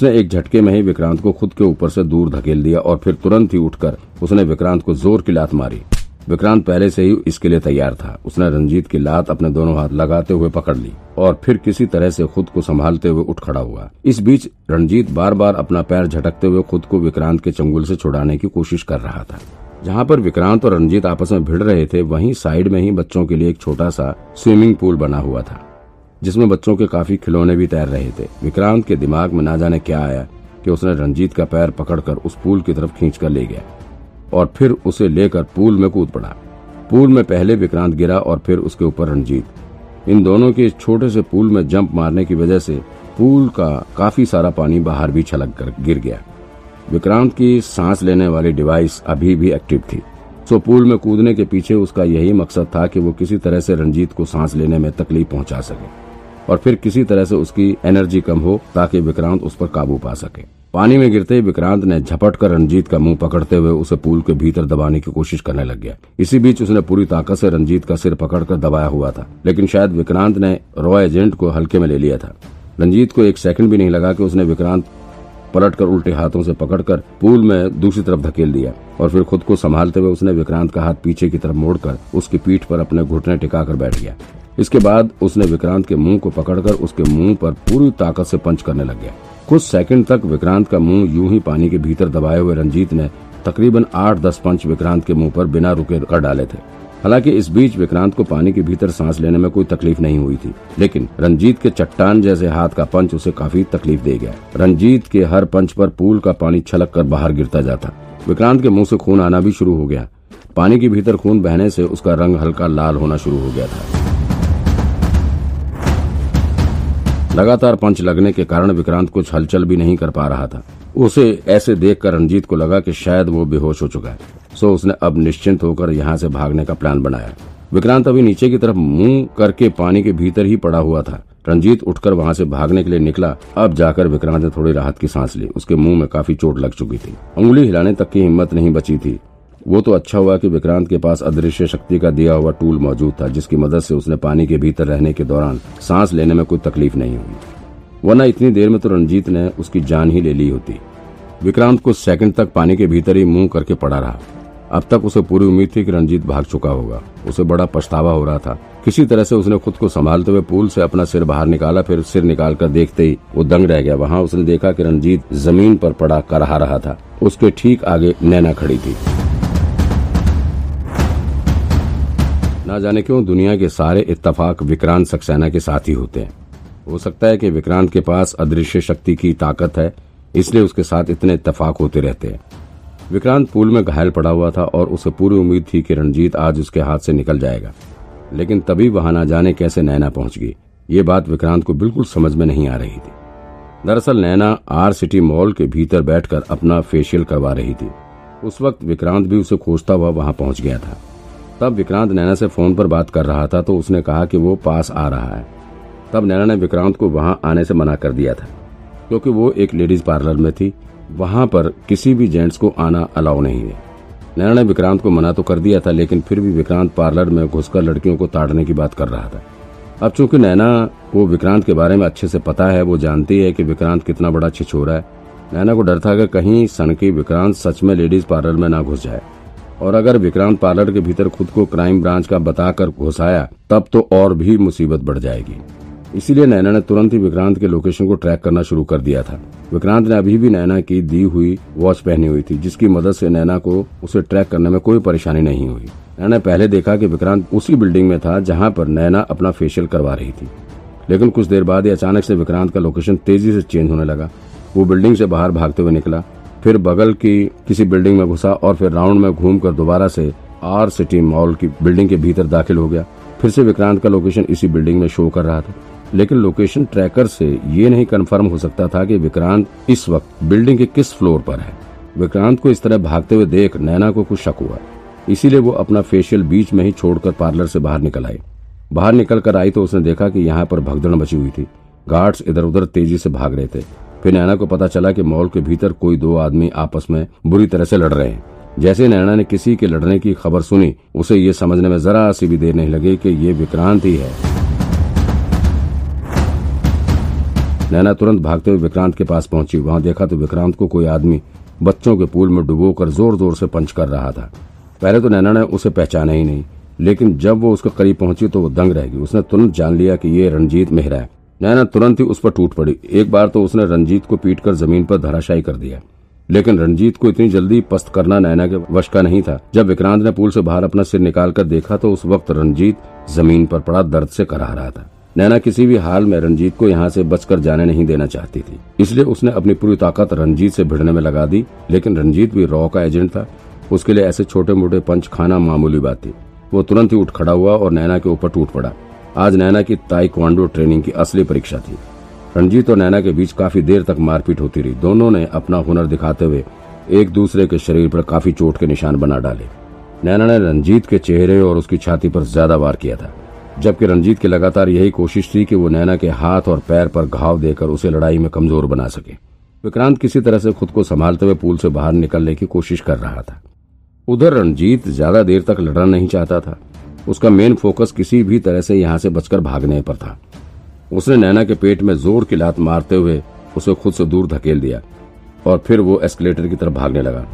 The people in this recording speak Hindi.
उसने एक झटके में ही विक्रांत को खुद के ऊपर से दूर धकेल दिया और फिर तुरंत ही उठकर उसने विक्रांत को ज़ोर की लात मारी। विक्रांत पहले से ही इसके लिए तैयार था। उसने रंजीत की लात अपने दोनों हाथ लगाते हुए पकड़ ली और फिर किसी तरह से खुद को संभालते हुए उठ खड़ा हुआ। इस बीच रंजीत बार बार अपना पैर झटकते हुए खुद को विक्रांत के चंगुल से छुड़ाने की कोशिश कर रहा था। जहाँ पर विक्रांत और रंजीत आपस में भिड़ रहे थे, वहीं साइड में ही बच्चों के लिए एक छोटा सा स्विमिंग पूल बना हुआ था। जिसमें बच्चों के काफ़ी खिलौने भी तैर रहे थे। विक्रांत के दिमाग में ना जाने क्या आया कि उसने रंजीत का पैर पकड़कर उस पूल की तरफ़ खींच कर ले गया और फिर उसे लेकर पूल में कूद पड़ा। पूल में पहले विक्रांत गिरा और फिर उसके ऊपर रंजीत। इन दोनों के छोटे से पूल में जंप मारने की वजह से पूल का काफ़ी सारा पानी बाहर भी छलक कर गिर गया। विक्रांत की सांस लेने वाली डिवाइस अभी भी एक्टिव थी। सो पूल में कूदने के पीछे उसका यही मकसद था कि वो किसी तरह से रंजीत को सांस लेने में तकलीफ़ पहुँचा सके। और फिर किसी तरह से उसकी एनर्जी कम हो ताकि विक्रांत उस पर काबू पा सके। पानी में गिरते ही विक्रांत ने झपट कर रंजीत का मुँह पकड़ते हुए उसे पूल के भीतर दबाने की कोशिश करने लग गया। इसी बीच उसने पूरी ताकत से रंजीत का सिर पकड़कर दबाया हुआ था, लेकिन शायद विक्रांत ने रॉय एजेंट को हल्के में ले लिया था। रंजीत को एक सेकंड भी नहीं लगा कि उसने विक्रांत पलट कर उल्टे हाथों से पकड़कर पूल में दूसरी तरफ़ धकेल दिया और फिर खुद को संभालते हुए उसने विक्रांत का हाथ पीछे की तरफ़ मोड़कर उसकी पीठ पर अपने घुटने टिकाकर बैठ गया। इसके बाद उसने विक्रांत के मुँह को पकड़कर उसके मुँह पर पूरी ताकत से पंच करने लग गया। कुछ सेकंड तक विक्रांत का मुँह यूँ ही पानी के भीतर दबाए हुए रंजीत ने तकरीबन आठ दस पंच विक्रांत के मुँह पर बिना रुके कर डाले थे। हालाँकि इस बीच विक्रांत को पानी के भीतर सांस लेने में कोई तकलीफ़ नहीं हुई थी, लेकिन रंजीत के चट्टान जैसे हाथ का पंच उसे काफ़ी तकलीफ़ दे गया। रंजीत के हर पंच पर पूल का पानी छलक कर बाहर गिरता जाता। विक्रांत के मुँह से खून आना भी शुरू हो गया। पानी के भीतर खून बहने से उसका रंग हल्का लाल होना शुरू हो गया था। लगातार पंच लगने के कारण विक्रांत कुछ हलचल भी नहीं कर पा रहा था। उसे ऐसे देखकर रंजीत को लगा कि शायद वो बेहोश हो चुका है। सो उसने अब निश्चिंत होकर यहाँ से भागने का प्लान बनाया। विक्रांत अभी नीचे की तरफ़ मुँह करके पानी के भीतर ही पड़ा हुआ था। रंजीत उठकर वहाँ से भागने के लिए निकला। अब जाकर विक्रांत ने थोड़ी राहत की सांस ली। उसके मुँह में काफ़ी चोट लग चुकी थी। उंगली हिलाने तक की हिम्मत नहीं बची थी। वो तो अच्छा हुआ कि विक्रांत के पास अदृश्य शक्ति का दिया हुआ टूल मौजूद था, जिसकी मदद से उसने पानी के भीतर रहने के दौरान सांस लेने में कोई तकलीफ़ नहीं हुई। वरना इतनी देर में तो रंजीत ने उसकी जान ही ले ली होती। विक्रांत कुछ सेकंड तक पानी के भीतर ही मुँह करके पड़ा रहा। अब तक उसे पूरी उम्मीद थी कि रंजीत भाग चुका होगा। उसे बड़ा पछतावा हो रहा था। किसी तरह से उसने खुद को संभालते हुए पूल से अपना सिर बाहर निकाला, फिर सिर निकाल कर देखते ही वो दंग रह गया। वहाँ उसने देखा कि रंजीत ज़मीन पर पड़ा, करहा रहा था। उसके ठीक आगे नैना खड़ी थी। ना जाने क्यों दुनिया के सारे इत्तेफाक विक्रांत सक्सेना के साथ ही होते हैं। हो सकता है कि विक्रांत के पास अदृश्य शक्ति की ताकत है, इसलिए उसके साथ इतने इत्तेफाक होते रहते हैं। विक्रांत पूल में घायल पड़ा हुआ था और उसे पूरी उम्मीद थी कि रणजीत आज उसके हाथ से निकल जाएगा। लेकिन तभी वहाँ ना जाने कैसे नैना पहुँच गई। ये बात विक्रांत को बिल्कुल समझ में नहीं आ रही थी। दरअसल नैना आर सिटी मॉल के भीतर बैठकर अपना फेशियल करवा रही थी। उस वक्त विक्रांत भी उसे खोजता हुआ वहाँ पहुँच गया था। तब विक्रांत नैना से फ़ोन पर बात कर रहा था तो उसने कहा कि वो पास आ रहा है। तब नैना ने विक्रांत को वहाँ आने से मना कर दिया था, क्योंकि वो एक लेडीज़ पार्लर में थी। वहाँ पर किसी भी जेंट्स को आना अलाउ नहीं है। नैना ने विक्रांत को मना तो कर दिया था, लेकिन फिर भी विक्रांत पार्लर में घुसकर लड़कियों को ताड़ने की बात कर रहा था। अब चूँकि नैना को विक्रांत के बारे में अच्छे से पता है, वो जानती है कि विक्रांत कितना बड़ा छिछोरा है। नैना को डर था कि कहीं सनकी विक्रांत सच में लेडीज़ पार्लर में ना घुस जाए। और अगर विक्रांत पार्लर के भीतर खुद को क्राइम ब्रांच का बताकर घुसाया, तब तो और भी मुसीबत बढ़ जाएगी। इसीलिए नैना ने तुरंत ही विक्रांत के लोकेशन को ट्रैक करना शुरू कर दिया था। विक्रांत ने अभी भी नैना की दी हुई वॉच पहनी हुई थी, जिसकी मदद से नैना को उसे ट्रैक करने में कोई परेशानी नहीं हुई। नैना ने पहले देखा कि विक्रांत उसी बिल्डिंग में था जहाँ पर नैना अपना फेशियल करवा रही थी। लेकिन कुछ देर बाद ही अचानक से विक्रांत का लोकेशन तेज़ी से चेंज होने लगा। वो बिल्डिंग से बाहर भागते हुए निकला फिर बगल की किसी बिल्डिंग में घुसा और फिर राउंड में घूमकर दोबारा से आर सिटी मॉल की बिल्डिंग के भीतर दाखिल हो गया। फिर से विक्रांत का लोकेशन इसी बिल्डिंग में शो कर रहा था। लेकिन लोकेशन ट्रैकर से ये नहीं कंफर्म हो सकता था कि विक्रांत इस वक्त बिल्डिंग के किस फ्लोर पर है। विक्रांत को इस तरह भागते हुए देख नैना को कुछ शक हुआ। इसीलिए वो अपना फेशियल बीच में ही छोड़कर पार्लर से बाहर निकल आई। बाहर निकल कर आई तो उसने देखा कि यहाँ पर भगदड़ मची हुई थी। गार्ड्स इधर उधर तेज़ी से भाग रहे थे। फिर नैना को पता चला कि मॉल के भीतर कोई दो आदमी आपस में बुरी तरह से लड़ रहे हैं। जैसे नैना ने किसी के लड़ने की खबर सुनी, उसे ये समझने में जरा सी भी देर नहीं लगी कि ये विक्रांत ही है। नैना तुरंत भागते हुए विक्रांत के पास पहुँची। वहाँ देखा तो विक्रांत को कोई आदमी बच्चों के पूल में डुबोकर ज़ोर ज़ोर से पंच कर रहा था। पहले तो नैना ने उसे पहचाना ही नहीं, लेकिन जब वो उसके करीब पहुँची तो वो दंग रह गई। उसने तुरंत जान लिया कि ये रणजीत मेहरा है। नैना तुरंत ही उस पर टूट पड़ी। एक बार तो उसने रंजीत को पीट कर ज़मीन पर धराशायी कर दिया। लेकिन रंजीत को इतनी जल्दी पस्त करना नैना के वश का नहीं था। जब विक्रांत ने पुल से बाहर अपना सिर निकाल कर देखा तो उस वक्त रंजीत ज़मीन पर पड़ा, दर्द से करा रहा था। नैना किसी भी हाल में रंजीत को यहाँ से बचकर जाने नहीं देना चाहती थी। इसलिए उसने अपनी पूरी ताकत रंजीत से भिड़ने में लगा दी, लेकिन रंजीत भी रॉ का एजेंट था। उसके लिए ऐसे छोटे मोटे पंच खाना मामूली बात थी। वो तुरंत ही उठ खड़ा हुआ और नैना के ऊपर टूट पड़ा। आज नैना की ताइक्वांडो ट्रेनिंग की असली परीक्षा थी। रणजीत और नैना के बीच काफ़ी देर तक मारपीट होती रही। दोनों ने अपना हुनर दिखाते हुए एक दूसरे के शरीर पर काफ़ी चोट के निशान बना डाले। नैना ने रंजीत के चेहरे और उसकी छाती पर ज़्यादा वार किया था, जबकि रंजीत की लगातार यही कोशिश थी कि वो नैना के हाथ और पैर पर घाव देकर उसे लड़ाई में कमज़ोर बना सके। विक्रांत किसी तरह से खुद को संभालते हुए पूल से बाहर निकलने की कोशिश कर रहा था। उधर रणजीत ज़्यादा देर तक लड़ना नहीं चाहता था। उसका मेन फोकस किसी भी तरह से यहाँ से बचकर भागने पर था। उसने नैना के पेट में ज़ोर की लात मारते हुए उसे खुद से दूर धकेल दिया और फिर वो एस्केलेटर की तरफ़ भागने लगा।